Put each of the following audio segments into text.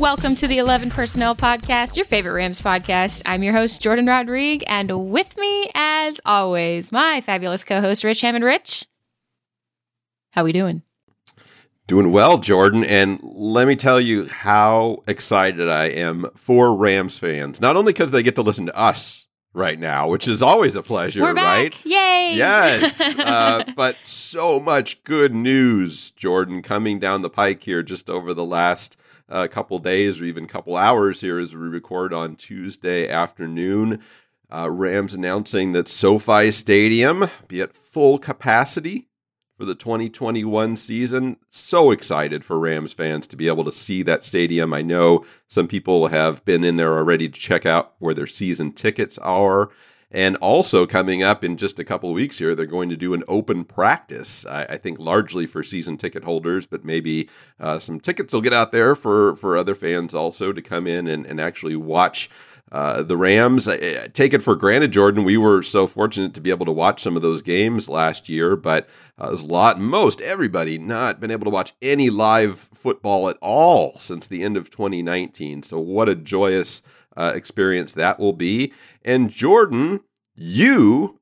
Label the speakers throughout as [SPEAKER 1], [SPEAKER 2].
[SPEAKER 1] Welcome to the 11 Personnel Podcast, your favorite Rams podcast. I'm your host, Jordan Rodrigue, and with me, as always, my fabulous co-host, Rich Hammond. Rich, how are we doing?
[SPEAKER 2] Doing well, Jordan. And let me tell you how excited I am for Rams fans. Not only because they get to listen to us right now, which is always a pleasure,
[SPEAKER 1] We're back.
[SPEAKER 2] right?
[SPEAKER 1] Yay!
[SPEAKER 2] Yes. uh, but so much good news, Jordan, coming down the pike here just over the last a couple days or even couple hours here as we record on Tuesday afternoon. Uh, Rams announcing that SoFi Stadium be at full capacity for the 2021 season. So excited for Rams fans to be able to see that stadium. I know some people have been in there already to check out where their season tickets are. And also coming up in just a couple weeks here, they're going to do an open practice. I, I think largely for season ticket holders, but maybe uh, some tickets will get out there for for other fans also to come in and, and actually watch. Uh, the Rams, I, I take it for granted, Jordan. We were so fortunate to be able to watch some of those games last year, but uh, there's a lot, most everybody not been able to watch any live football at all since the end of 2019. So, what a joyous uh, experience that will be. And Jordan, you,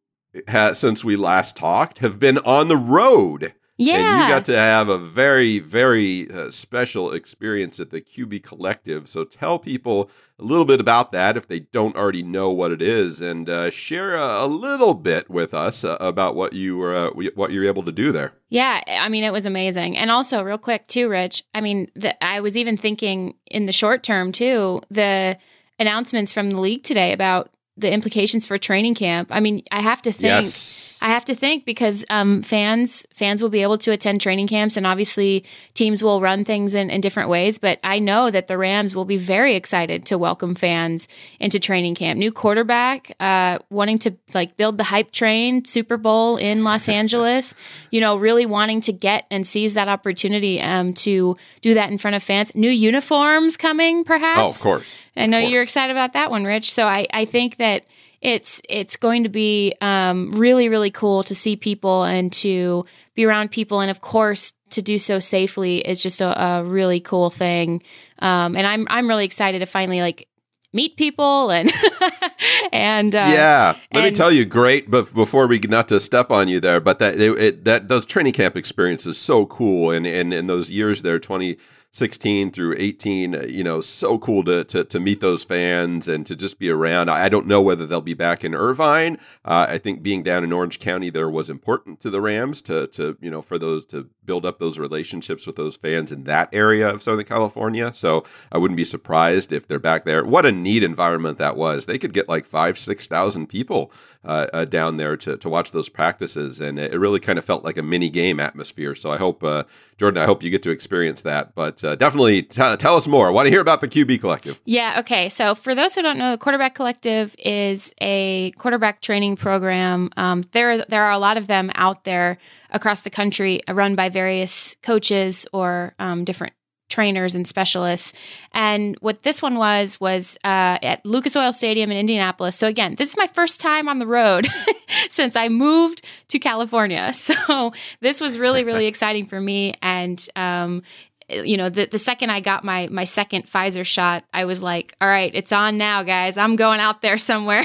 [SPEAKER 2] since we last talked, have been on the road.
[SPEAKER 1] Yeah.
[SPEAKER 2] And you got to have a very, very uh, special experience at the QB Collective. So tell people a little bit about that if they don't already know what it is, and uh, share a, a, little bit with us uh, about what you were uh, what you were able to do there.
[SPEAKER 1] Yeah, I mean it was amazing, and also real quick too, Rich. I mean, the, I was even thinking in the short term too the announcements from the league today about the implications for training camp. I mean, I have to think.
[SPEAKER 2] Yes.
[SPEAKER 1] I have to think because um, fans fans will be able to attend training camps, and obviously teams will run things in, in different ways. But I know that the Rams will be very excited to welcome fans into training camp. New quarterback, uh, wanting to like build the hype train, Super Bowl in Los Angeles. You know, really wanting to get and seize that opportunity um, to do that in front of fans. New uniforms coming, perhaps.
[SPEAKER 2] Oh, of course.
[SPEAKER 1] I know you're excited about that one, Rich. So I, I think that it's it's going to be um, really really cool to see people and to be around people, and of course to do so safely is just a, a really cool thing. Um, and I'm I'm really excited to finally like meet people and and uh,
[SPEAKER 2] yeah. Let
[SPEAKER 1] and,
[SPEAKER 2] me tell you great but before we not to step on you there but that it, it, that those training camp experiences so cool. And and in those years there 20 16 through 18 uh, you know so cool to, to, to meet those fans and to just be around. I don't know whether they'll be back in irvine. Uh, i think being down in orange county there was important to the rams to to you know for those to build up those relationships with those fans in that area of southern california so i wouldn't be surprised if they're back there what a neat environment that was they could get like five six thousand people uh, uh, down there to, to watch those practices and it really kind of felt like a mini game atmosphere so i hope uh, jordan i hope you get to experience that but uh, definitely t- tell us more. I want to hear about the QB Collective.
[SPEAKER 1] Yeah. Okay. So for those who don't know, the Quarterback Collective is a quarterback training program. Um, there, there are a lot of them out there across the country, run by various coaches or um, different trainers and specialists. And what this one was was uh, at Lucas Oil Stadium in Indianapolis. So again, this is my first time on the road since I moved to California. So this was really really exciting for me. And um, you know, the, the second I got my my second Pfizer shot, I was like, all right, it's on now, guys. I'm going out there somewhere.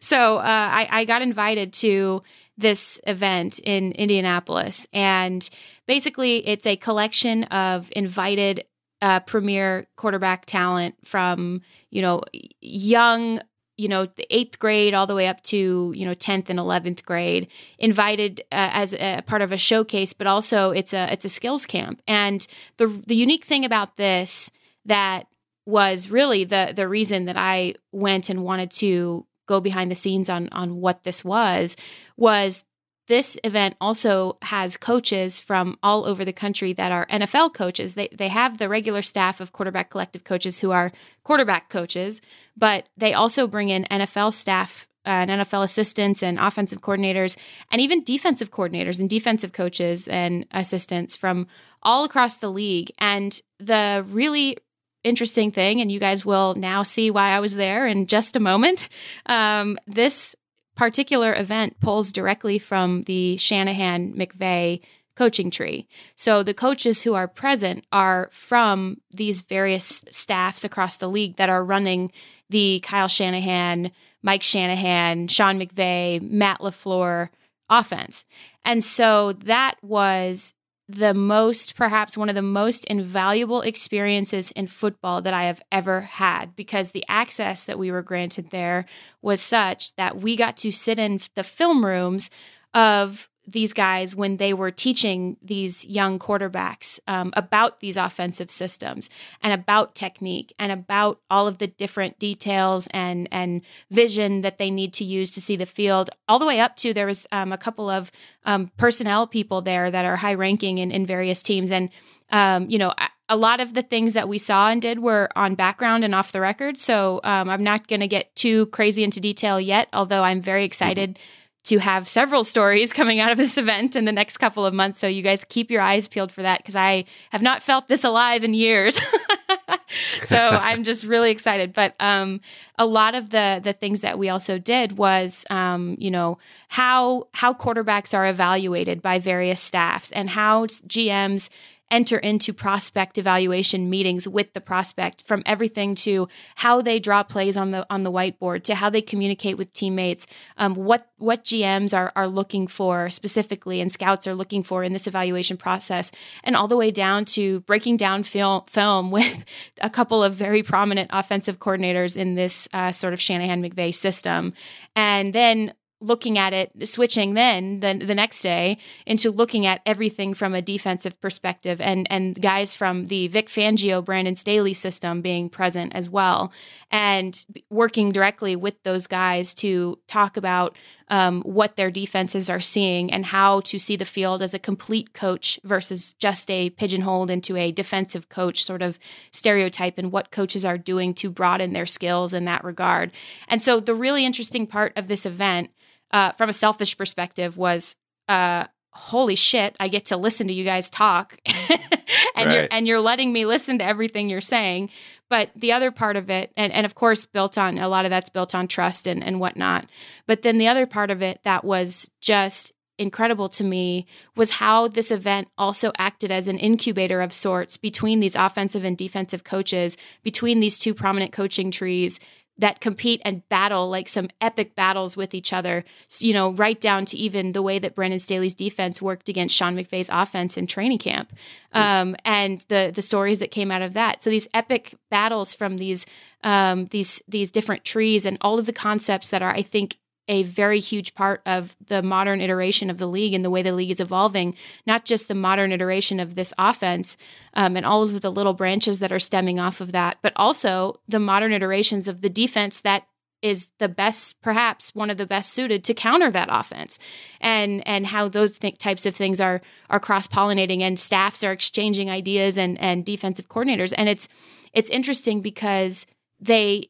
[SPEAKER 1] so uh, I, I got invited to this event in Indianapolis. And basically, it's a collection of invited uh, premier quarterback talent from, you know, young you know the eighth grade all the way up to you know 10th and 11th grade invited uh, as a part of a showcase but also it's a it's a skills camp and the the unique thing about this that was really the the reason that I went and wanted to go behind the scenes on on what this was was this event also has coaches from all over the country that are NFL coaches. They they have the regular staff of quarterback collective coaches who are quarterback coaches, but they also bring in NFL staff uh, and NFL assistants and offensive coordinators and even defensive coordinators and defensive coaches and assistants from all across the league. And the really interesting thing, and you guys will now see why I was there in just a moment. Um, this particular event pulls directly from the Shanahan McVay coaching tree. So the coaches who are present are from these various staffs across the league that are running the Kyle Shanahan, Mike Shanahan, Sean McVay, Matt LaFleur offense. And so that was the most, perhaps one of the most invaluable experiences in football that I have ever had because the access that we were granted there was such that we got to sit in the film rooms of these guys when they were teaching these young quarterbacks um, about these offensive systems and about technique and about all of the different details and and vision that they need to use to see the field. All the way up to there was um, a couple of um, personnel people there that are high ranking in, in various teams. And um, you know a lot of the things that we saw and did were on background and off the record. So um, i'm not going to get too crazy into detail yet although i'm very excited mm-hmm to have several stories coming out of this event in the next couple of months. So you guys keep your eyes peeled for that because I have not felt this alive in years. so I'm just really excited. But um, a lot of the the things that we also did was, um, you know, how how quarterbacks are evaluated by various staffs and how GMs enter into prospect evaluation meetings with the prospect from everything to how they draw plays on the on the whiteboard to how they communicate with teammates um, what what gms are are looking for specifically and scouts are looking for in this evaluation process and all the way down to breaking down film film with a couple of very prominent offensive coordinators in this uh, sort of shanahan mcvay system. And then looking at it, switching then the, the next day into looking at everything from a defensive perspective and, and guys from the Vic Fangio, Brandon Staley system being present as well and working directly with those guys to talk about um, what their defenses are seeing and how to see the field as a complete coach versus just a pigeonholed into a defensive coach sort of stereotype and what coaches are doing to broaden their skills in that regard. And so the really interesting part of this event uh, from a selfish perspective was uh, holy shit i get to listen to you guys talk and right. you're and you're letting me listen to everything you're saying but the other part of it and, and of course built on a lot of that's built on trust and, and whatnot but then the other part of it that was just incredible to me was how this event also acted as an incubator of sorts between these offensive and defensive coaches between these two prominent coaching trees that compete and battle like some epic battles with each other. You know, right down to even the way that Brandon Staley's defense worked against Sean McVay's offense in training camp, um, and the the stories that came out of that. So these epic battles from these um, these these different trees and all of the concepts that are, I think, a very huge part of the modern iteration of the league and the way the league is evolving, not just the modern iteration of this offense um, and all of the little branches that are stemming off of that, but also the modern iterations of the defense that is the best perhaps one of the best suited to counter that offense. And and how those th- types of things are are cross pollinating and staffs are exchanging ideas and and defensive coordinators. And it's it's interesting because they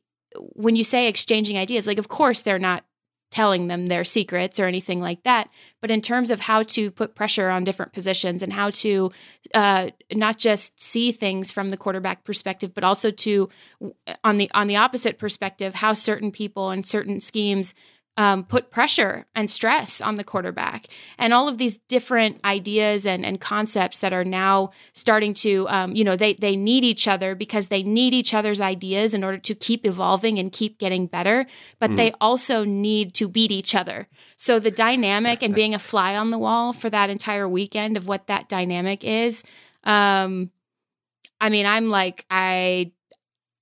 [SPEAKER 1] when you say exchanging ideas like of course they're not telling them their secrets or anything like that. But in terms of how to put pressure on different positions and how to uh, not just see things from the quarterback perspective, but also to on the on the opposite perspective, how certain people and certain schemes um, put pressure and stress on the quarterback and all of these different ideas and, and concepts that are now starting to um, you know they, they need each other because they need each other's ideas in order to keep evolving and keep getting better but mm. they also need to beat each other so the dynamic and being a fly on the wall for that entire weekend of what that dynamic is um, i mean i'm like i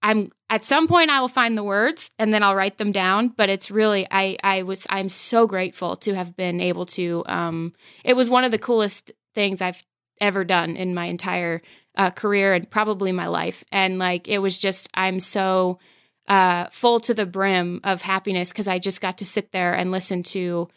[SPEAKER 1] i'm at some point I will find the words and then I'll write them down. But it's really I I was I'm so grateful to have been able to. Um, it was one of the coolest things I've ever done in my entire uh, career and probably my life. And like it was just I'm so uh, full to the brim of happiness because I just got to sit there and listen to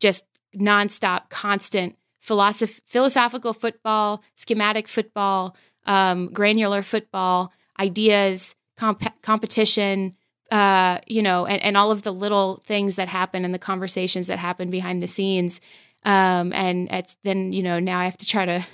[SPEAKER 1] just nonstop, constant philosoph- philosophical football, schematic football, um, granular football ideas comp- competition, uh, you know, and, and all of the little things that happen and the conversations that happen behind the scenes. Um, and it's then, you know, now I have to try to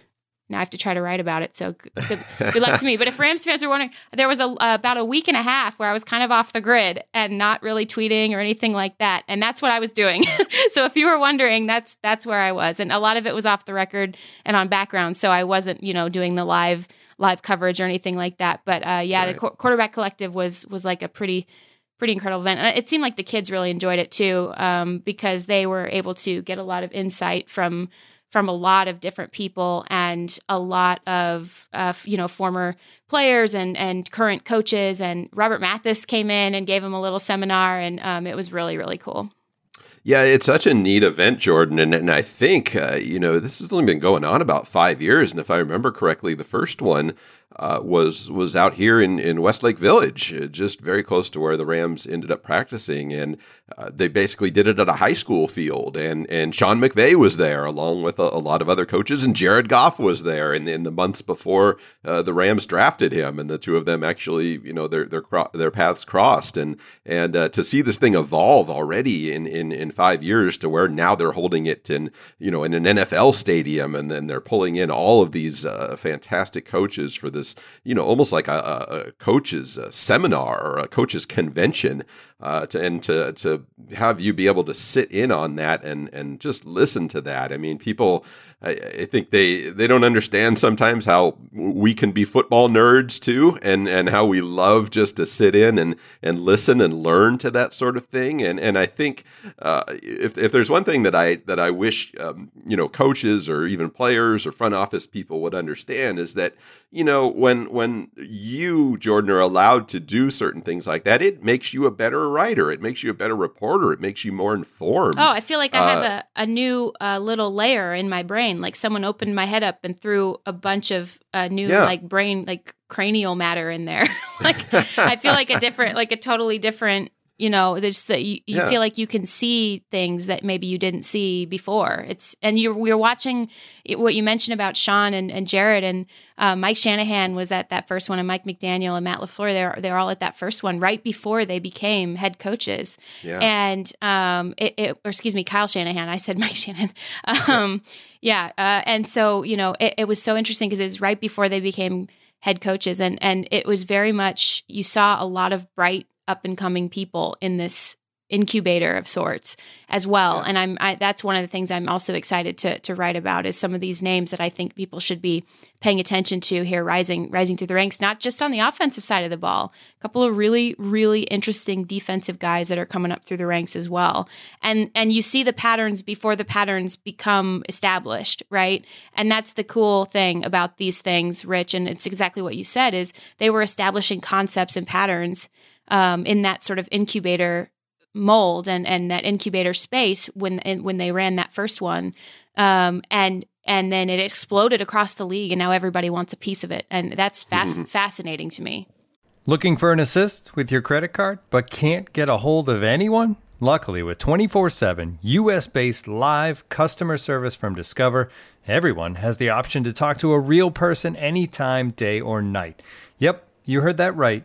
[SPEAKER 1] now I have to try to write about it. So good, good luck to me. But if Rams fans are wondering, there was a uh, about a week and a half where I was kind of off the grid and not really tweeting or anything like that, and that's what I was doing. so if you were wondering, that's that's where I was, and a lot of it was off the record and on background. So I wasn't, you know, doing the live live coverage or anything like that. But uh, yeah, right. the qu- quarterback collective was was like a pretty pretty incredible event. And it seemed like the kids really enjoyed it too um, because they were able to get a lot of insight from from a lot of different people and a lot of uh, you know former players and and current coaches. And Robert Mathis came in and gave them a little seminar, and um, it was really really cool.
[SPEAKER 2] Yeah, it's such a neat event, Jordan, and, and I think uh, you know this has only been going on about five years, and if I remember correctly, the first one uh, was was out here in, in Westlake Village, uh, just very close to where the Rams ended up practicing, and uh, they basically did it at a high school field. and And Sean McVay was there along with a, a lot of other coaches, and Jared Goff was there in, the months before uh, the Rams drafted him, and the two of them actually, you know, their their their paths crossed, and and uh, to see this thing evolve already in, in in five years to where now they're holding it in you know in an NFL stadium, and then they're pulling in all of these fantastic coaches for the this, you know, almost like a, a coach's a seminar or a coach's convention, uh, to, and to to have you be able to sit in on that and and just listen to that. I mean, people I, I, think they they don't understand sometimes how we can be football nerds too, and and how we love just to sit in and and listen and learn to that sort of thing. And and I think uh, if if there's one thing that I that I wish um, you know coaches or even players or front office people would understand is that you know when when you Jordan are allowed to do certain things like that, it makes you a better writer, it makes you a better reporter, it makes you more informed.
[SPEAKER 1] Oh, I feel like I have uh, a a new uh, little layer in my brain brain. Like someone opened my head up and threw a bunch of uh, new yeah. like brain like cranial matter in there. like I feel like a different, like a totally different you know there's that you, you yeah. feel like you can see things that maybe you didn't see before it's and you're you're watching what you mentioned about sean and, and jared and uh, mike shanahan was at that first one and mike mcdaniel and matt lafleur they're, they're all at that first one right before they became head coaches yeah. and um it, it, or excuse me kyle shanahan i said mike shanahan um yeah uh, and so you know it, it was so interesting because it was right before they became head coaches and and it was very much you saw a lot of bright up and coming people in this incubator of sorts as well. Yeah. and i'm I, that's one of the things i'm also excited to to write about is some of these names that i think people should be paying attention to here rising rising through the ranks not just on the offensive side of the ball a couple of really really interesting defensive guys that are coming up through the ranks as well. And and you see the patterns before the patterns become established right? And that's the cool thing about these things rich and it's exactly what you said is they were establishing concepts and patterns um, in that sort of incubator mold and and that incubator space when when they ran that first one um, and and then it exploded across the league and now everybody wants a piece of it. And that's fas- mm-hmm. fascinating to me.
[SPEAKER 3] Looking for an assist with your credit card but can't get a hold of anyone? Luckily with 24-7 us-based live customer service from discover everyone has the option to talk to a real person anytime day or night. Yep you heard that right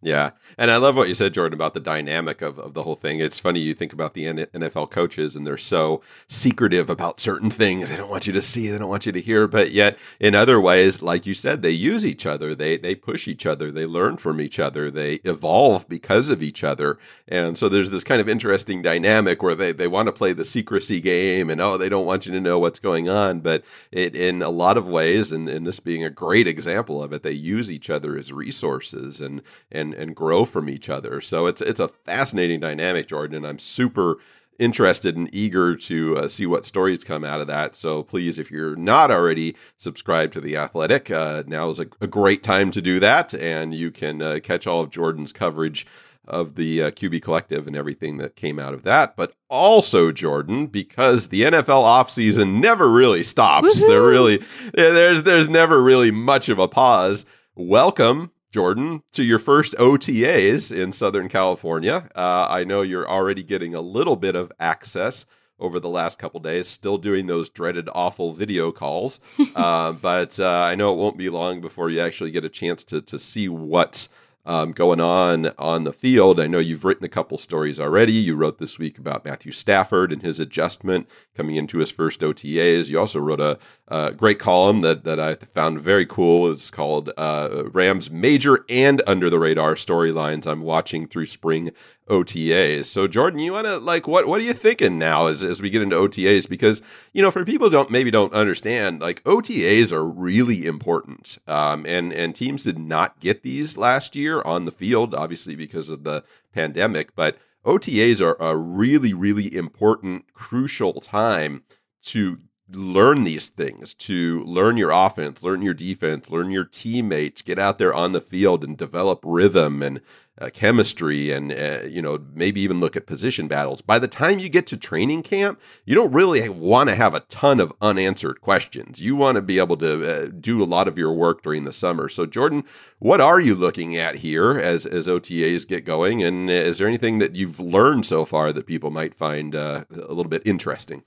[SPEAKER 2] Yeah. And I love what you said, Jordan, about the dynamic of, of the whole thing. It's funny you think about the NFL coaches and they're so secretive about certain things. They don't want you to see, they don't want you to hear. But yet, in other ways, like you said, they use each other, they, they push each other, they learn from each other, they evolve because of each other. And so there's this kind of interesting dynamic where they, they want to play the secrecy game and, oh, they don't want you to know what's going on. But it, in a lot of ways, and, and this being a great example of it, they use each other as resources and, and and and grow from each other. So it's it's a fascinating dynamic, Jordan. And I'm super interested and eager to uh, see what stories come out of that. So please, if you're not already subscribed to The Athletic, uh, now is a, a, great time to do that. And you can uh, catch all of Jordan's coverage of the uh, QB collective and everything that came out of that. But also, Jordan, because the NFL offseason never really stops. There really, there's, there's never really much of a pause. Welcome Jordan, to your first OTAs in Southern California. Uh, I know you're already getting a little bit of access over the last couple days, still doing those dreaded, awful video calls. uh, but uh, I know it won't be long before you actually get a chance to to see what's um, going on on the field. I know you've written a couple stories already. You wrote this week about Matthew Stafford and his adjustment coming into his first OTAs. You also wrote a, a great column that, that I found very cool. It's called uh, Rams Major and Under the Radar Storylines I'm Watching Through Spring OTAs. So Jordan, you want to like what what are you thinking now as, as we get into OTAs? Because you know, for people don't maybe don't understand, like OTAs are really important, um, and and teams did not get these last year on the field, obviously because of the pandemic. But OTAs are a really really important, crucial time to learn these things to learn your offense, learn your defense, learn your teammates, get out there on the field and develop rhythm and uh, chemistry and uh, you know maybe even look at position battles. By the time you get to training camp, you don't really want to have a ton of unanswered questions. You want to be able to uh, do a lot of your work during the summer. So Jordan, what are you looking at here as as OTAs get going and is there anything that you've learned so far that people might find uh, a little bit interesting?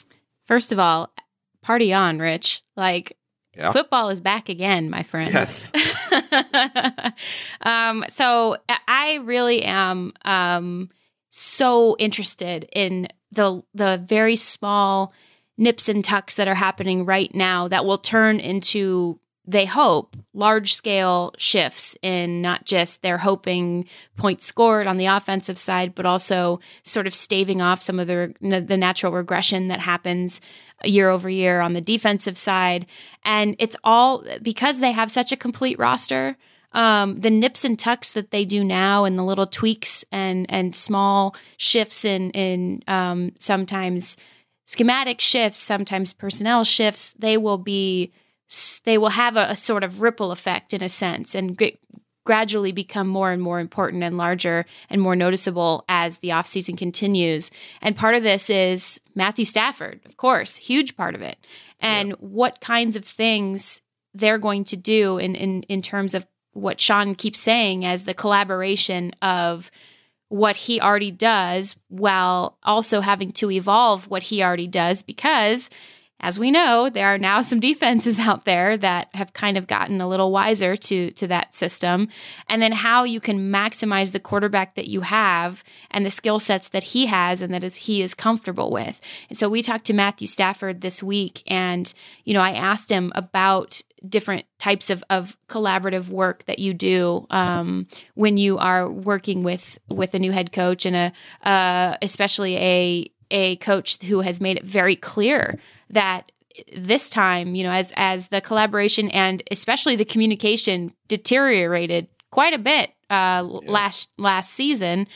[SPEAKER 1] First of all, party on, Rich. Like yeah. football is back again, my friend.
[SPEAKER 2] Yes.
[SPEAKER 1] um, so I really am um, so interested in the the very small nips and tucks that are happening right now that will turn into they hope large scale shifts in not just they're hoping points scored on the offensive side but also sort of staving off some of the the natural regression that happens year over year on the defensive side. And it's all because they have such a complete roster um, the nips and tucks that they do now and the little tweaks and and small shifts in in um, sometimes schematic shifts sometimes personnel shifts they will be they will have a, a sort of ripple effect in a sense and g- gradually become more and more important and larger and more noticeable as the offseason continues. And part of this is Matthew Stafford, of course, huge part of it. And yeah. what kinds of things they're going to do in, in in terms of what Sean keeps saying as the collaboration of what he already does while also having to evolve what he already does because as we know, there are now some defenses out there that have kind of gotten a little wiser to to that system, and then how you can maximize the quarterback that you have and the skill sets that he has and that is he is comfortable with. And so we talked to Matthew Stafford this week, and you know I asked him about different types of, of collaborative work that you do um, when you are working with with a new head coach and a uh, especially a a coach who has made it very clear that this time, you know, as as the collaboration and especially the communication deteriorated quite a bit uh, last last season.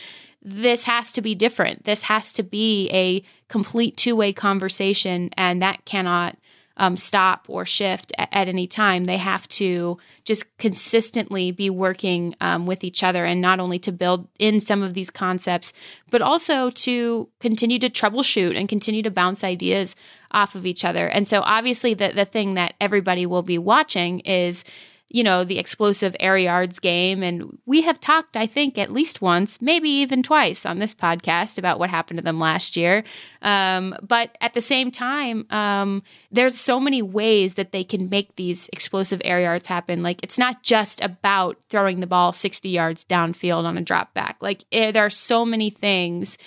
[SPEAKER 1] This has to be different. This has to be a complete two way conversation, and that cannot um, stop or shift at, at, any time. They have to just consistently be working um, with each other and not only to build in some of these concepts, but also to continue to troubleshoot and continue to bounce ideas off of each other. And so, obviously, the, the thing that everybody will be watching is you know, the explosive air yards game. And we have talked, I think, at least once, maybe even twice on this podcast about what happened to them last year. Um, but at the same time, um, there's so many ways that they can make these explosive air yards happen. Like, it's not just about throwing the ball 60 yards downfield on a drop back. Like, it, eh, there are so many things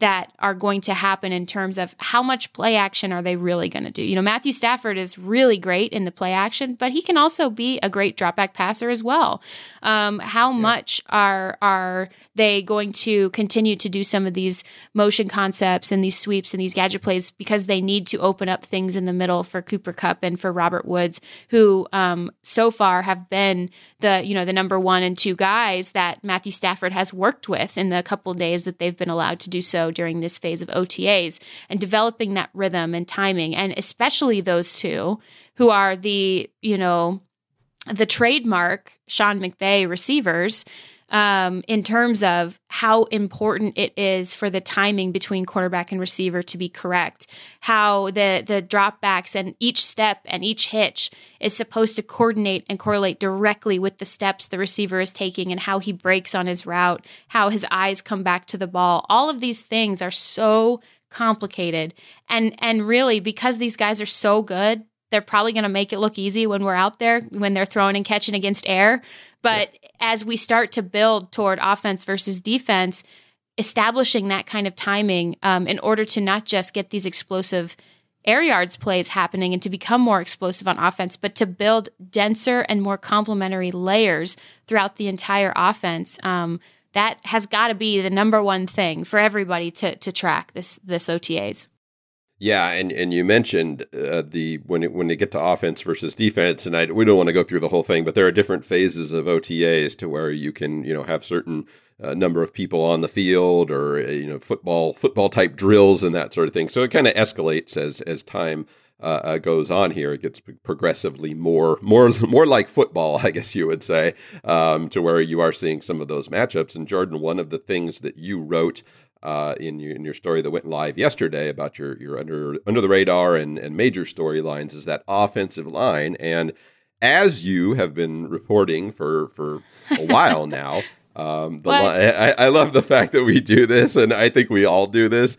[SPEAKER 1] that are going to happen in terms of how much play action are they really going to do. You know, Matthew Stafford is really great in the play action, but he can also be a great drop back passer as well. Um, how yeah. much are are they going to continue to do some of these motion concepts and these sweeps and these gadget plays because they need to open up things in the middle for Cooper Kupp and for Robert Woods, who um, so far have been the you know the number one and two guys that Matthew Stafford has worked with in the couple days that they've been allowed to do so during this phase of OTAs and developing that rhythm and timing. And especially those two who are the you know the trademark Sean McVay receivers um, in terms of how important it is for the timing between quarterback and receiver to be correct, how the the dropbacks and each step and each hitch is supposed to coordinate and correlate directly with the steps the receiver is taking and how he breaks on his route, how his eyes come back to the ball. All of these things are so complicated and and really because these guys are so good they're probably going to make it look easy when we're out there when they're throwing and catching against air but yeah. as we start to build toward offense versus defense, establishing that kind of timing um, in order to not just get these explosive air yards plays happening and to become more explosive on offense, but to build denser and more complementary layers throughout the entire offense. Um, that has got to be the number one thing for everybody to to track this this OTAs.
[SPEAKER 2] Yeah, and, and you mentioned uh, the when it, when they get to offense versus defense, and I, we don't want to go through the whole thing, but there are different phases of OTAs to where you can you know have certain uh, number of people on the field or uh, you know football football type drills and that sort of thing. So it kind of escalates as as time uh, uh, goes on here. It gets progressively more more more like football, I guess you would say, um, to where you are seeing some of those matchups. And Jordan, one of the things that you wrote uh, in your in your story that went live yesterday about your your under under the radar and and major storylines is that offensive line and as you have been reporting for for a while now. Um, the li- I, I, love the fact that we do this, and I think we all do this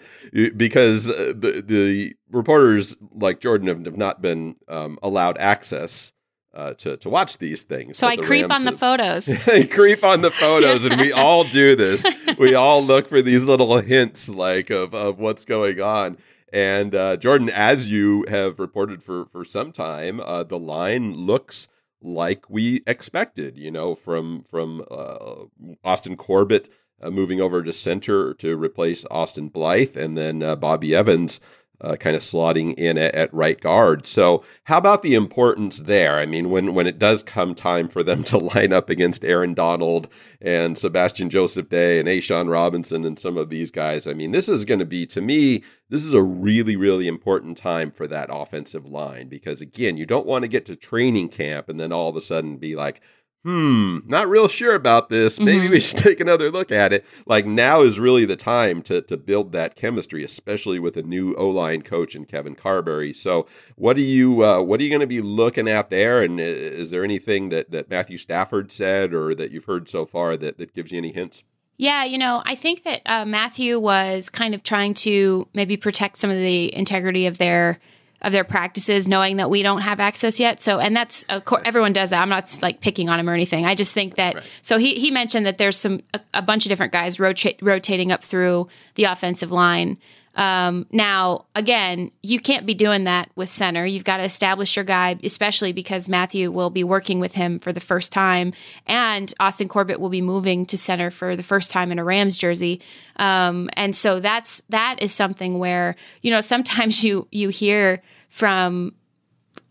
[SPEAKER 2] because uh, the, the reporters like Jordan have, have not been um, allowed access uh, to to watch these things.
[SPEAKER 1] So I creep on the photos.
[SPEAKER 2] I creep on the photos, and we all do this. We all look for these little hints, like of of what's going on. And uh, Jordan, as you have reported for for some time, uh, the line looks like we expected. You know, from from uh, Austin Corbett. Uh, moving over to center to replace Austin Blythe, and then uh, Bobby Evans uh, kind of slotting in at, at, right guard. So, how about the importance there? I mean, when when it does come time for them to line up against Aaron Donald and Sebastian Joseph Day and A'Shawn Robinson and some of these guys, I mean, this is going to be to me. This is a really, really important time for that offensive line because, again, you don't want to get to training camp and then all of a sudden be like, hmm, not real sure about this. Maybe mm-hmm. we should take another look at it. Like now is really the time to to build that chemistry, especially with a new O line coach and Kevin Carberry. So, what are you uh, what are you going to be looking at there? And is there anything that that Matthew Stafford said or that you've heard so far that that gives you any hints?
[SPEAKER 1] Yeah, you know, I think that uh, Matthew was kind of trying to maybe protect some of the integrity of their of their practices, knowing that we don't have access yet. So, and that's of course, everyone does that. I'm not like picking on him or anything. I just think that. Right. So he he mentioned that there's some a, a bunch of different guys rota- rotating up through the offensive line. Um, now, again, you can't be doing that with center. You've got to establish your guy, especially because Matthew will be working with him for the first time, and Austin Corbett will be moving to center for the first time in a Rams jersey. Um, and so that's that is something where you know sometimes you you hear from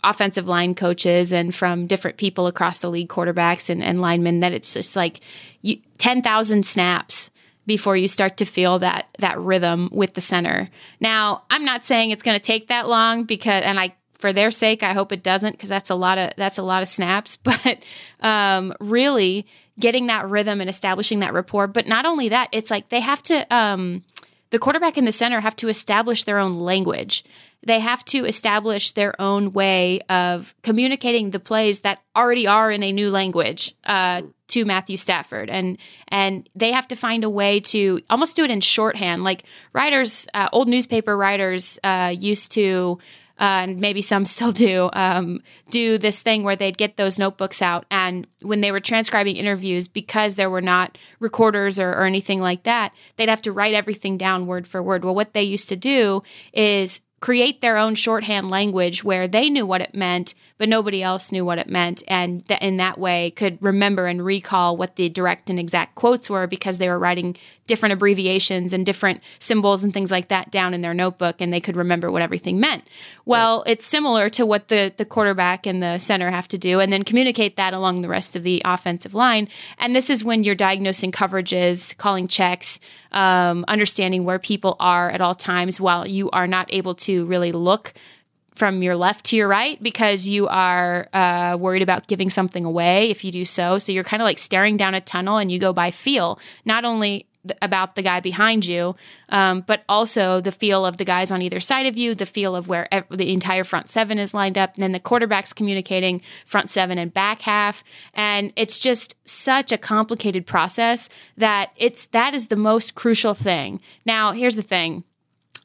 [SPEAKER 1] offensive line coaches and from different people across the league, quarterbacks and, and linemen, that it's just like you, 10,000 snaps before you start to feel that that rhythm with the center. Now, I'm not saying it's going to take that long because, and I for their sake, I hope it doesn't because that's a lot of that's a lot of snaps. But um, really, getting that rhythm and establishing that rapport. But not only that, it's like they have to. Um, the quarterback and the center have to establish their own language. They have to establish their own way of communicating the plays that already are in a new language uh, to Matthew Stafford, and and they have to find a way to almost do it in shorthand. Like writers, uh, old newspaper writers uh, used to uh, and maybe some still do, um, do this thing where they'd get those notebooks out. And when they were transcribing interviews, because there were not recorders or, or anything like that, they'd have to write everything down word for word. Well, what they used to do is create their own shorthand language where they knew what it meant, but nobody else knew what it meant. And th- in that way, could remember and recall what the direct and exact quotes were because they were writing different abbreviations and different symbols and things like that down in their notebook and they could remember what everything meant. Well, right. it's similar to what the, the quarterback and the center have to do and then communicate that along the rest of the offensive line. And this is when you're diagnosing coverages, calling checks, um, understanding where people are at all times while you are not able to really look from your left to your right because you are uh, worried about giving something away if you do so. So you're kind of like staring down a tunnel and you go by feel, not only about the guy behind you, um, but also the feel of the guys on either side of you, the feel of where ev- the entire front seven is lined up, and then the quarterback's communicating front seven and back half, and it's just such a complicated process that it's that is the most crucial thing. Now, here's the thing: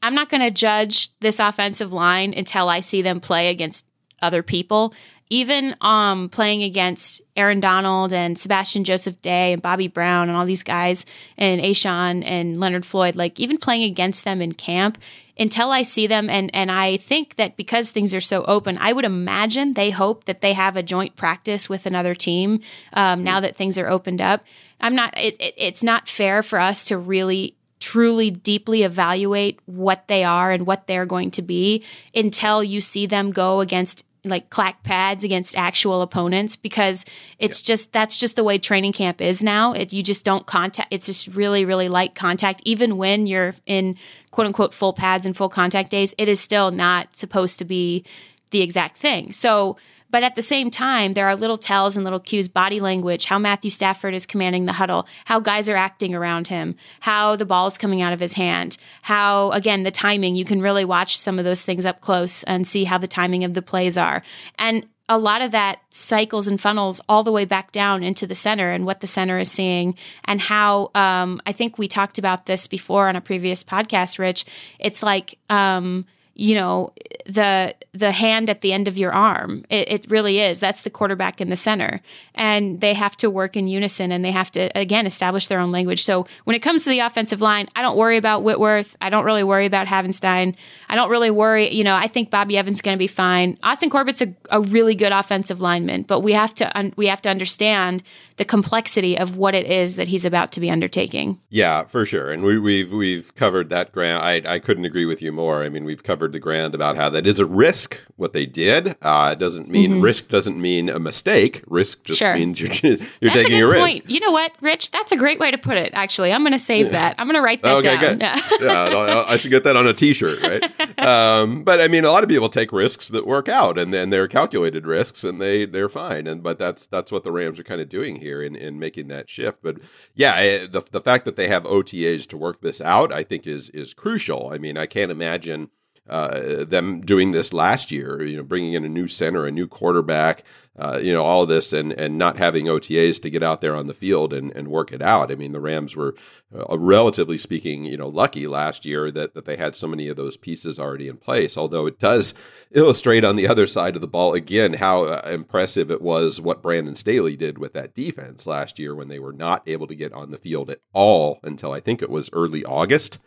[SPEAKER 1] I'm not going to judge this offensive line until I see them play against other people even um, playing against Aaron Donald and Sebastian Joseph Day and Bobby Brown and all these guys and A'Shawn and Leonard Floyd, like even playing against them in camp until I see them and and I think that because things are so open, I would imagine they hope that they have a joint practice with another team um, now that things are opened up. I'm not. It, it, it's not fair for us to really truly deeply evaluate what they are and what they're going to be until you see them go against like clack pads against actual opponents because it's just that's just the way training camp is now. It, you just don't contact. It's just really really light contact. Even when you're in quote unquote full pads and full contact days, it is still not supposed to be the exact thing. So but at the same time, there are little tells and little cues, body language, how Matthew Stafford is commanding the huddle, how guys are acting around him, how the ball is coming out of his hand, how, again, the timing. You can really watch some of those things up close and see how the timing of the plays are. And a lot of that cycles and funnels all the way back down into the center and what the center is seeing and how um, I think we talked about this before on a previous podcast, Rich. It's like um, you know the the hand at the end of your arm. It, it, really is. That's the quarterback in the center. And they have to work in unison and they have to again establish their own language. So when it comes to the offensive line i don't worry about whitworth. I don't really worry about havenstein. I don't really worry you know i think bobby evans is going to be fine. Austin corbett's a, a, really good offensive lineman but we have to un- we have to understand the complexity of what it is that he's about to be undertaking.
[SPEAKER 2] Yeah for sure. And we, we've we've covered that grant I, I couldn't agree with you more. I mean we've covered covered the ground about how that is a risk what they did. Uh, it doesn't mean mm-hmm. risk doesn't mean a mistake. Risk just sure. means you're you're
[SPEAKER 1] That's
[SPEAKER 2] taking
[SPEAKER 1] a,
[SPEAKER 2] a risk.
[SPEAKER 1] Point. You know what, Rich? That's a great way to put it. Actually, I'm going to save that. I'm going to write that
[SPEAKER 2] okay,
[SPEAKER 1] down.
[SPEAKER 2] Yeah, yeah I should get that on a T-shirt, right? um, but I mean, a lot of people take risks that work out, and then they're calculated risks, and they they're fine. And but that's that's what the Rams are kind of doing here in, in making that shift. But yeah, the the fact that they have OTAs to work this out, I think is is crucial. I mean, I can't imagine uh, them doing this last year, you know, bringing in a new center, a new quarterback, uh, you know, all of this, and and not having OTAs to get out there on the field and, and work it out. I mean, the Rams were, uh, relatively speaking, you know, lucky last year that that they had so many of those pieces already in place. Although it does illustrate on the other side of the ball again how uh, impressive it was what Brandon Staley did with that defense last year when they were not able to get on the field at all until I think it was early August.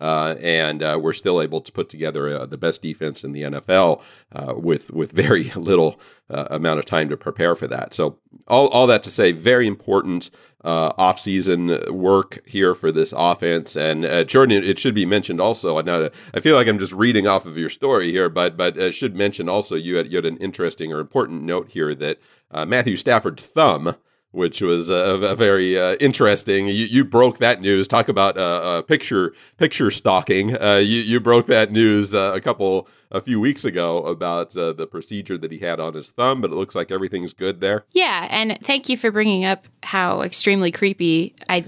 [SPEAKER 2] Uh, and uh, we're still able to put together uh, the best defense in the NFL uh, with with very little uh, amount of time to prepare for that. So all, all that to say, very important uh, offseason work here for this offense. And Jordan, it should be mentioned also. Now, I feel like I'm just reading off of your story here, but but should mention also you had you had an interesting or important note here that Matthew Stafford thumb which was a, a very uh, interesting. You, you, broke that news. Talk about uh, uh, picture picture stalking. Uh, you, you broke that news uh, a couple a few weeks ago about uh, the procedure that he had on his thumb, but it looks like everything's good there.
[SPEAKER 1] Yeah, and thank you for bringing up how extremely creepy I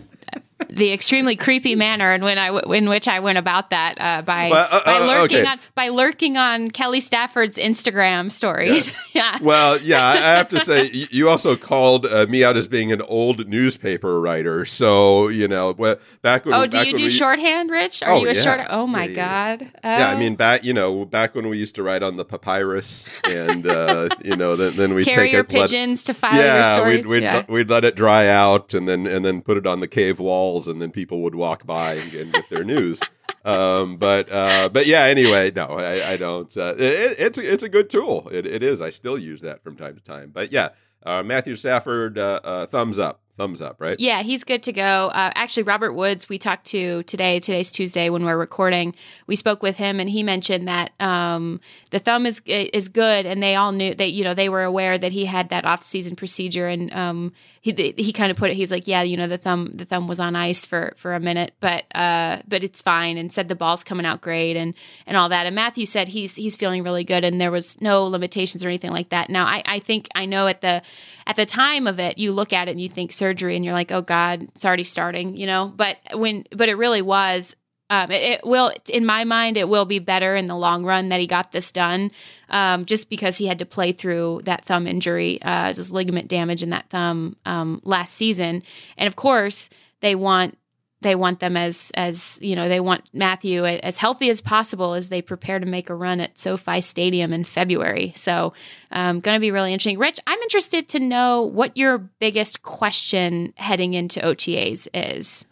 [SPEAKER 1] the extremely creepy manner in when I in which I went about that uh, by uh, uh, by lurking okay. on by lurking on Kelly Stafford's Instagram stories.
[SPEAKER 2] Yeah. yeah. Well, yeah, I have to say you also called uh, me out as being an old newspaper writer. So you know, back when
[SPEAKER 1] oh, do you do
[SPEAKER 2] we,
[SPEAKER 1] shorthand, Rich? Are
[SPEAKER 2] oh,
[SPEAKER 1] you a
[SPEAKER 2] yeah.
[SPEAKER 1] short? Oh my yeah, god!
[SPEAKER 2] Yeah, I mean back you know back when we used to write on the papyrus, and uh, you know then, then we
[SPEAKER 1] carry
[SPEAKER 2] take
[SPEAKER 1] your
[SPEAKER 2] it,
[SPEAKER 1] pigeons
[SPEAKER 2] let,
[SPEAKER 1] to file
[SPEAKER 2] yeah,
[SPEAKER 1] your stories.
[SPEAKER 2] We'd, we'd, yeah, we'd let it dry out, and then and then put it on the cave and then people would walk by and, and get their news. Um, but uh, but yeah. Anyway, no, I, I don't. Uh, it, it's a, it's a good tool. It, it is. I still use that from time to time. But yeah, uh, Matthew Stafford, uh, uh, thumbs up thumbs up, right?
[SPEAKER 1] Yeah, he's good to go. Uh, actually, Robert Woods, we talked to today. Today's Tuesday when we're recording. We spoke with him, and he mentioned that um, the thumb is is good, and they all knew that you know they were aware that he had that off season procedure, and um, he he kind of put it. He's like, yeah, you know, the thumb the thumb was on ice for for a minute, but uh, but it's fine, and said the ball's coming out great, and and all that. And Matthew said he's he's feeling really good, and there was no limitations or anything like that. Now, I I think I know at the at the time of it, you look at it and you think surgery and you're like, oh God, it's already starting, you know? But when, but it really was, um, it, it, will, in my mind, it will be better in the long run that he got this done, um, just because he had to play through that thumb injury, uh, just ligament damage in that thumb um, last season. And of course, they want they want them as as you know they want Matthew as healthy as possible as they prepare to make a run at SoFi Stadium in February. So, um, going to be really interesting. Rich, I'm interested to know what your biggest question heading into OTAs is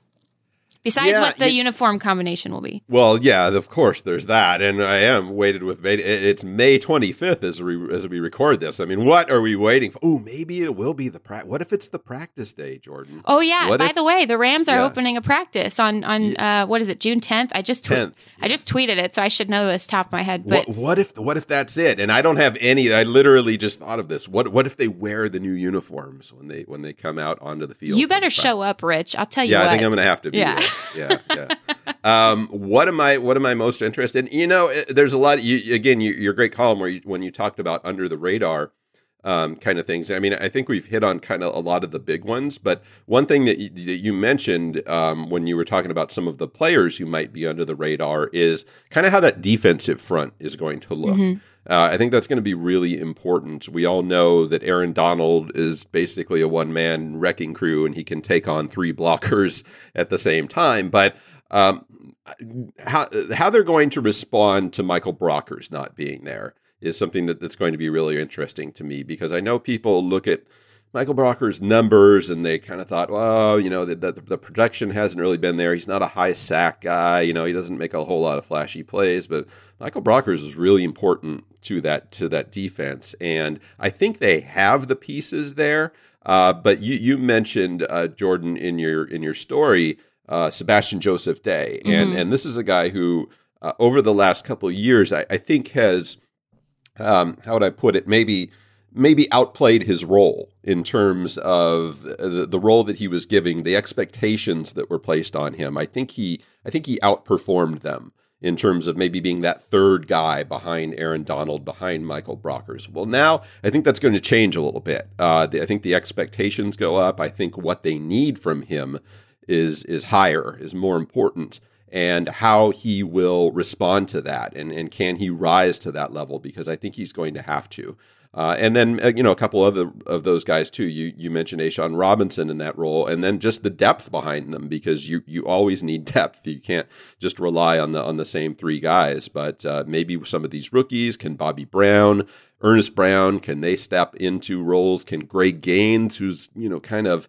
[SPEAKER 1] besides yeah, what the uniform combination will be.
[SPEAKER 2] Well, yeah, of course, there's that, and I am weighted with maybe It's May 25th as we as we record this. I mean, what are we waiting for? Oh, maybe it will be the practice. What if it's the practice day, Jourdan?
[SPEAKER 1] Oh yeah.
[SPEAKER 2] What
[SPEAKER 1] By
[SPEAKER 2] if-
[SPEAKER 1] the way, the Rams are yeah. opening a practice on on uh, what is it, June 10th? I just tw- 10th. I just tweeted it, so I should know this top of my head. But
[SPEAKER 2] what, what if what if that's it? And I don't have any. I literally just thought of this. What what if they wear the new uniforms when they when they come out onto the field?
[SPEAKER 1] You better show up, Rich. I'll tell you.
[SPEAKER 2] Yeah,
[SPEAKER 1] what.
[SPEAKER 2] I think I'm going to have to. Be
[SPEAKER 1] yeah.
[SPEAKER 2] Yeah. Yeah. um, what am I? What am I most interested in? You know, there's a lot. Of, you, again, you, your great column where you, when you talked about under the radar um, kind of things. I mean, I think we've hit on kind of a lot of the big ones. But one thing that you, that you mentioned um, when you were talking about some of the players who might be under the radar is kind of how that defensive front is going to look. Mm-hmm. Uh, I think that's going to be really important. We all know that Aaron Donald is basically a one man wrecking crew and he can take on three blockers at the same time. But um, how how they're going to respond to Michael Brockers not being there is something that, that's going to be really interesting to me because I know people look at Michael Brockers' numbers and they kind of thought, well, you know, the, the, the, production hasn't really been there. He's not a high sack guy. You know, he doesn't make a whole lot of flashy plays, but Michael Brockers is really important to that to that defense, and I think they have the pieces there. Uh, but you you mentioned uh, Jourdan in your in your story uh, Sebastian Joseph Day, and mm-hmm. and this is a guy who uh, over the last couple of years I, I think has um, how would I put it maybe maybe outplayed his role in terms of the, the role that he was giving the expectations that were placed on him. I think he I think he outperformed them in terms of maybe being that third guy behind Aaron Donald, behind Michael Brockers. Well, now I think that's going to change a little bit. Uh, the, I think the expectations go up. I think what they need from him is is higher, is more important, and how he will respond to that, and and can he rise to that level? Because I think he's going to have to. Uh, and then uh, you know a couple other of those guys too. You you mentioned A'Shawn Robinson in that role, and then just the depth behind them because you you always need depth. You can't just rely on the on the same three guys. But uh, maybe some of these rookies can Bobby Brown, Earnest Brown, can they step into roles? Can Greg Gaines, who's you know kind of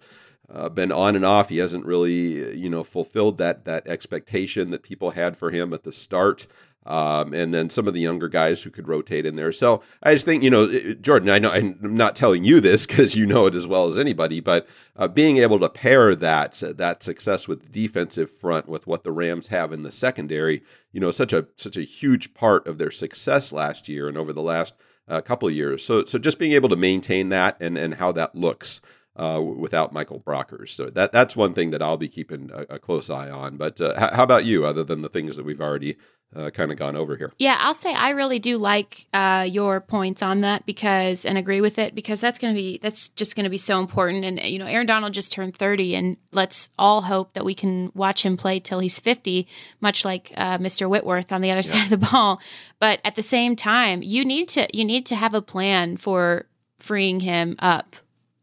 [SPEAKER 2] uh, been on and off. He hasn't really, you know, fulfilled that that expectation that people had for him at the start. Um, and then some of the younger guys who could rotate in there. So I just think, you know, Jourdan, I know I'm not telling you this because you know it as well as anybody, but uh, being able to pair that that success with the defensive front with what the Rams have in the secondary, you know, such a such a huge part of their success last year and over the last uh, couple years. So so just being able to maintain that and and how that looks uh, without Michael Brockers. So that that's one thing that I'll be keeping a, a close eye on. But uh, how, about you, other than the things that we've already uh, kind of gone over here?
[SPEAKER 1] Yeah, I'll say I really do like uh, your points on that because and agree with it because that's going to be that's just going to be so important. And you know, Aaron Donald just turned thirty, and let's all hope that we can watch him play till he's fifty, much like uh, Mr. Whitworth on the other yeah. side of the ball. But at the same time, you need to you need to have a plan for freeing him up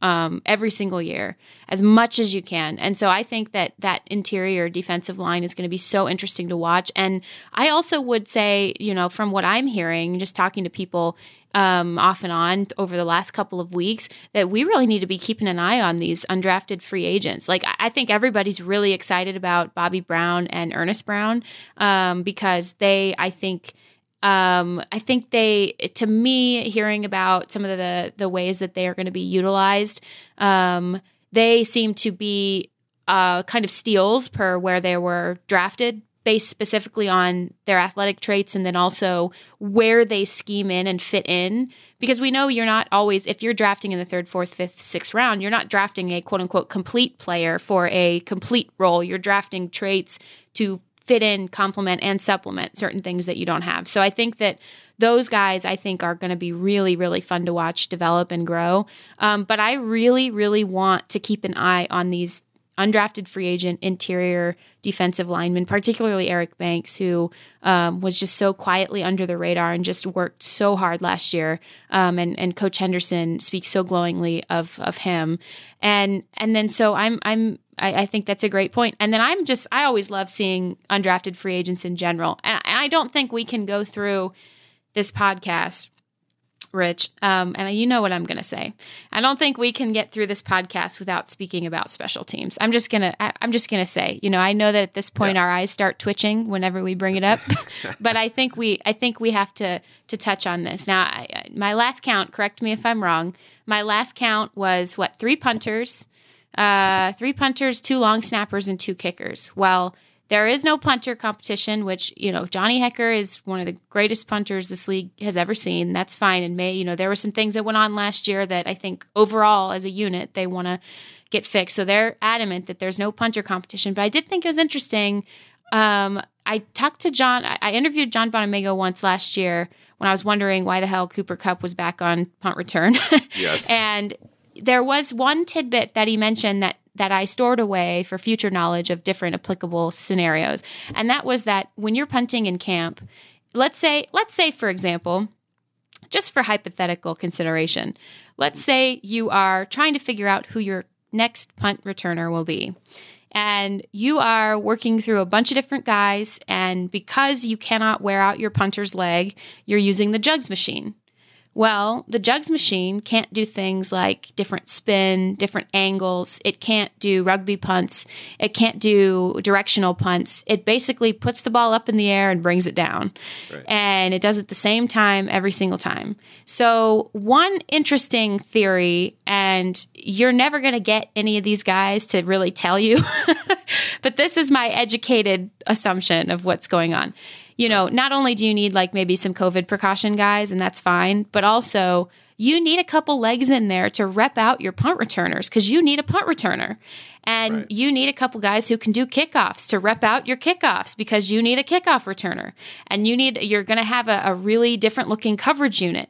[SPEAKER 1] um, every single year as much as you can. And so I think that that interior defensive line is going to be so interesting to watch. And I also would say, you know, from what I'm hearing, just talking to people um, off and on over the last couple of weeks, that we really need to be keeping an eye on these undrafted free agents. Like, I think everybody's really excited about Bobby Brown and Earnest Brown um, because they, I think, um, I think they, to me, hearing about some of the the ways that they are going to be utilized, um, they seem to be uh, kind of steals per where they were drafted, based specifically on their athletic traits, and then also where they scheme in and fit in. Because we know you're not always, if you're drafting in the third, fourth, fifth, sixth round, you're not drafting a quote unquote complete player for a complete role. You're drafting traits to fit in, complement, and supplement certain things that you don't have. So I think that those guys I think are going to be really, really fun to watch develop and grow. Um, but I really, really want to keep an eye on these undrafted free agent interior defensive linemen, particularly Eric Banks, who um, was just so quietly under the radar and just worked so hard last year. Um, and and Coach Henderson speaks so glowingly of of him. And and then so I'm I'm I, I, think that's a great point. And then I'm just, I always love seeing undrafted free agents in general. And, I don't think we can go through this podcast, Rich. Um, and you know what I'm going to say. I don't think we can get through this podcast without speaking about special teams. I'm just going to, I'm just going to say, you know, I know that at this point yeah. our eyes start twitching whenever we bring it up, but I think we, I think we have to, to touch on this. Now, I, my last count, correct me if I'm wrong. My last count was what, three punters, uh, three punters, two long snappers, and two kickers. Well, there is no punter competition, which, you know, Johnny Hekker is one of the greatest punters this league has ever seen. That's fine. And May, you know, there were some things that went on last year that I think overall as a unit they want to get fixed. So they're adamant that there's no punter competition. But I did think it was interesting. Um, I talked to John, I, interviewed John Bonamego once last year when I was wondering why the hell Cooper Kupp was back on punt return.
[SPEAKER 2] yes.
[SPEAKER 1] and there was one tidbit that he mentioned that that I stored away for future knowledge of different applicable scenarios. And that was that when you're punting in camp, let's say let's say for example, just for hypothetical consideration, let's say you are trying to figure out who your next punt returner will be. And you are working through a bunch of different guys, and because you cannot wear out your punter's leg, you're using the jugs machine. Well, the jugs machine can't do things like different spin, different angles. It can't do rugby punts. It can't do directional punts. It basically puts the ball up in the air and brings it down. Right. And it does it the same time every single time. So, one interesting theory, and you're never going to get any of these guys to really tell you, but this is my educated assumption of what's going on you know, not only do you need like maybe some COVID precaution guys, and that's fine, but also you need a couple legs in there to rep out your punt returners because you need a punt returner. And right. you need a couple guys who can do kickoffs to rep out your kickoffs because you need a kickoff returner. And you need, you're going to have a, a really different looking coverage unit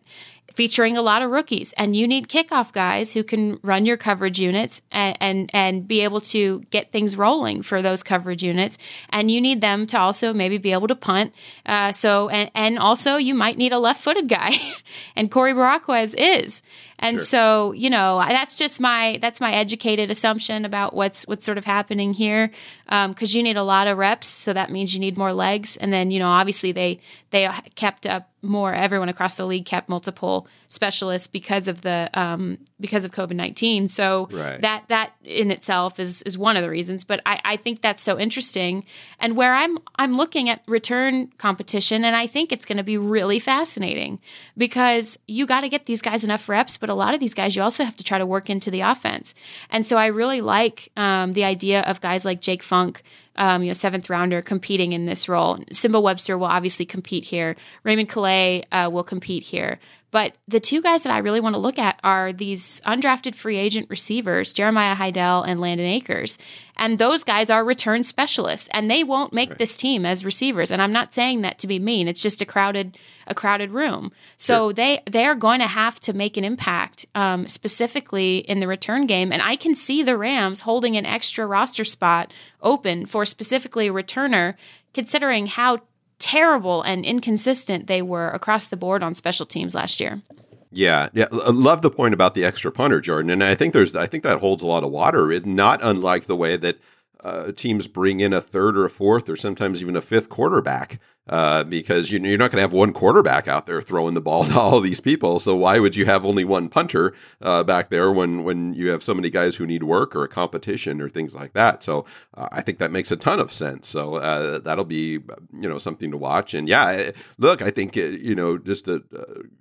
[SPEAKER 1] featuring a lot of rookies and you need kickoff guys who can run your coverage units and, and, and be able to get things rolling for those coverage units and you need them to also maybe be able to punt uh, so and, and also you might need a left-footed guy and Corey Bojorquez is and sure. so, you know, that's just my that's my educated assumption about what's what's sort of happening here. Because um, you need a lot of reps, so that means you need more legs. And then, you know, obviously they they kept up more. Everyone across the league kept multiple specialists because of the um, because of COVID nineteen. So
[SPEAKER 2] Right.
[SPEAKER 1] that that in itself is is one of the reasons. But I, I think that's so interesting. And where I'm I'm looking at return competition, and I think it's going to be really fascinating because you got to get these guys enough reps, but a lot of these guys you also have to try to work into the offense. And so I really like um, the idea of guys like Jake Funk um, you know, seventh rounder competing in this role. Nsimba Webster will obviously compete here. Raymond Calais uh, will compete here. But the two guys that I really want to look at are these undrafted free agent receivers, Jeremiah Haydel and Landen Akers. And those guys are return specialists, and they won't make this team as receivers. And I'm not saying that to be mean. It's just a crowded a crowded room. So they they are going to have to make an impact, um, specifically in the return game. And I can see the Rams holding an extra roster spot open for specifically a returner, considering how terrible and inconsistent they were across the board on special teams last year.
[SPEAKER 2] Yeah, yeah. Love the point about the extra punter, Jourdan, and I think there's I think that holds a lot of water. It's not unlike the way that uh, teams bring in a third or a fourth or sometimes even a fifth quarterback uh, because you, you're not going to have one quarterback out there throwing the ball to all these people. So why would you have only one punter uh, back there when when you have so many guys who need work or a competition or things like that? So uh, I think that makes a ton of sense. So uh, that'll be you know something to watch. And yeah, look, I think uh, you know just to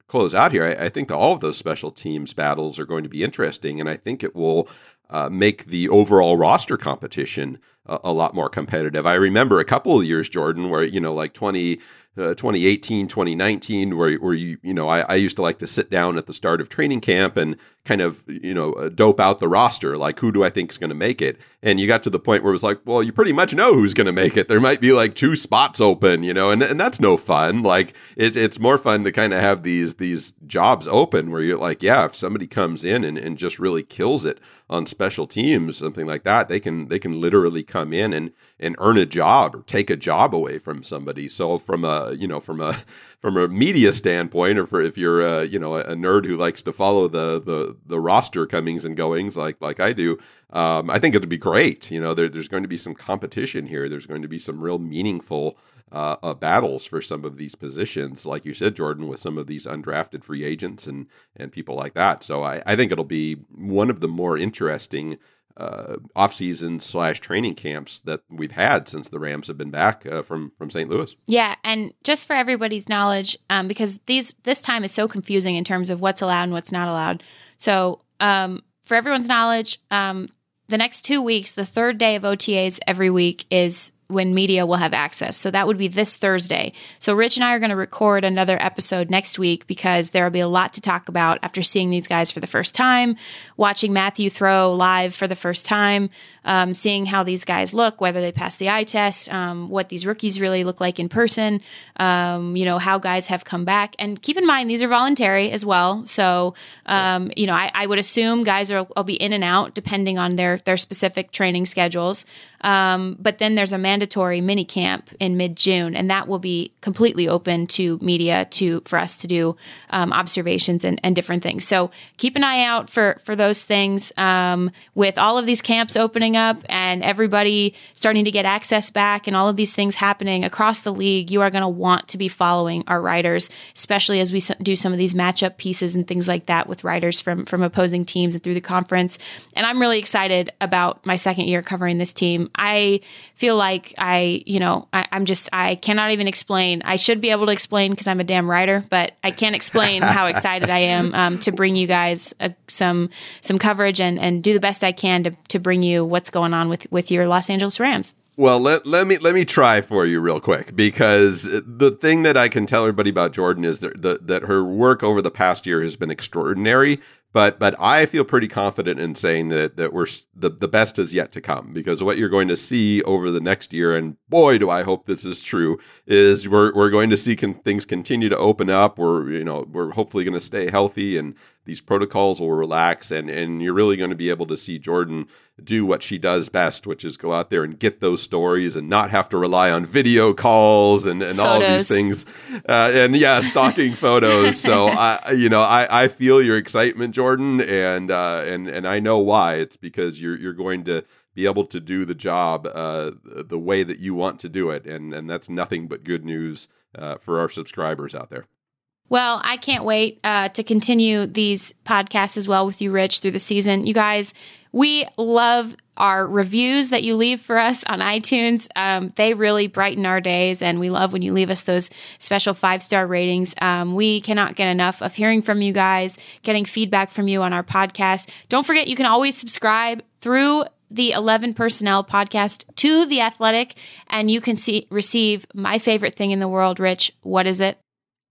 [SPEAKER 2] close out here, I, I think all of those special teams battles are going to be interesting, and I think it will uh, make the overall roster competition a, lot more competitive. I remember a couple of years, Jourdan, where you know, like 20, uh, 2018, 2019, where where you you know, I, I used to like to sit down at the start of training camp and kind of you know uh, dope out the roster, like who do I think is going to make it? And you got to the point where it was like, well, you pretty much know who's going to make it. There might be like two spots open, you know, and and that's no fun. Like it's it's more fun to kind of have these these jobs open where you're like, yeah, if somebody comes in and, and just really kills it on special teams, something like that, they can they can literally come in and and earn a job or take a job away from somebody. So from a you know from a from a media standpoint, or for if you're a, you know a nerd who likes to follow the the the roster comings and goings like like I do, um, I think it'd be great. You know, there, there's going to be some competition here. There's going to be some real meaningful uh, uh, battles for some of these positions, like you said, Jourdan, with some of these undrafted free agents and and people like that. So I, I think it'll be one of the more interesting uh, off season slash training camps that we've had since the Rams have been back uh, from from St. Louis.
[SPEAKER 1] Yeah, and just for everybody's knowledge, um, because these this time is so confusing in terms of what's allowed and what's not allowed. So, um, for everyone's knowledge, um, the next two weeks, the third day of OTAs every week is when media will have access. So that would be this Thursday. So Rich and I are going to record another episode next week because there will be a lot to talk about after seeing these guys for the first time, watching Matthew throw live for the first time, um, seeing how these guys look, whether they pass the eye test, um, what these rookies really look like in person, um, you know, how guys have come back. And keep in mind, these are voluntary as well. So, um, you know, I, I would assume guys are, will be in and out depending on their, their specific training schedules. Um, but then there's a mandatory mini camp in mid June, and that will be completely open to media to for us to do um, observations and, and different things. So keep an eye out for for those things. With all of these camps opening up and everybody starting to get access back, and all of these things happening across the league, you are going to want to be following our writers, especially as we do some of these matchup pieces and things like that with writers from from opposing teams and through the conference. And I'm really excited about my second year covering this team. I feel like I, you know, I, I'm just, I cannot even explain. I should be able to explain because I'm a damn writer, but I can't explain how excited I am um, to bring you guys uh, some some coverage and and do the best I can to to bring you what's going on with with your Los Angeles Rams.
[SPEAKER 2] Well, let, let me let me try for you real quick because the thing that I can tell everybody about Jourdan is that that, that her work over the past year has been extraordinary. But but I feel pretty confident in saying that that we're the the best is yet to come because what you're going to see over the next year, and boy, do I hope this is true, is we're we're going to see con- things continue to open up. We're you know we're hopefully going to stay healthy and these protocols will relax and and you're really going to be able to see Jourdan do what she does best, which is go out there and get those stories and not have to rely on video calls and, and all of these things. Uh, and yeah, stalking photos. So I, you know, I, I feel your excitement, Jourdan, and uh, and and I know why. It's because you're you're going to be able to do the job uh, the way that you want to do it, and and that's nothing but good news uh, for our subscribers out there.
[SPEAKER 1] Well, I can't wait uh, to continue these podcasts as well with you, Rich, through the season. You guys, we love our reviews that you leave for us on iTunes. Um, they really brighten our days, and we love when you leave us those special five star ratings. Um, we cannot get enough of hearing from you guys, getting feedback from you on our podcast. Don't forget, you can always subscribe through the 11 personnel podcast to the athletic and you can see receive my favorite thing in the world rich what is it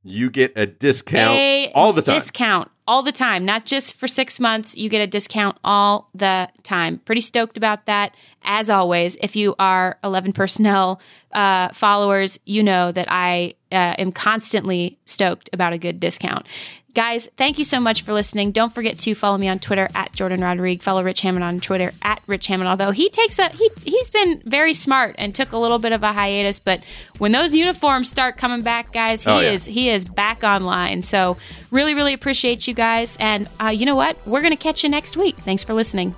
[SPEAKER 2] you get a discount
[SPEAKER 1] a
[SPEAKER 2] all the time.
[SPEAKER 1] Discount all the time, not just for six months. You get a discount all the time. Pretty stoked about that. As always, if you are 11 personnel uh, followers, you know that I uh, am constantly stoked about a good discount. Guys, thank you so much for listening. Don't forget to follow me on Twitter at Jourdan Rodrigue. Follow Rich Hammond on Twitter at Rich Hammond. Although he takes a he he's been very smart and took a little bit of a hiatus, but when those uniforms start coming back, guys, he
[SPEAKER 2] Oh, yeah.
[SPEAKER 1] is he is back online. So really, really appreciate you guys. And uh, you know what? We're gonna catch you next week. Thanks for listening.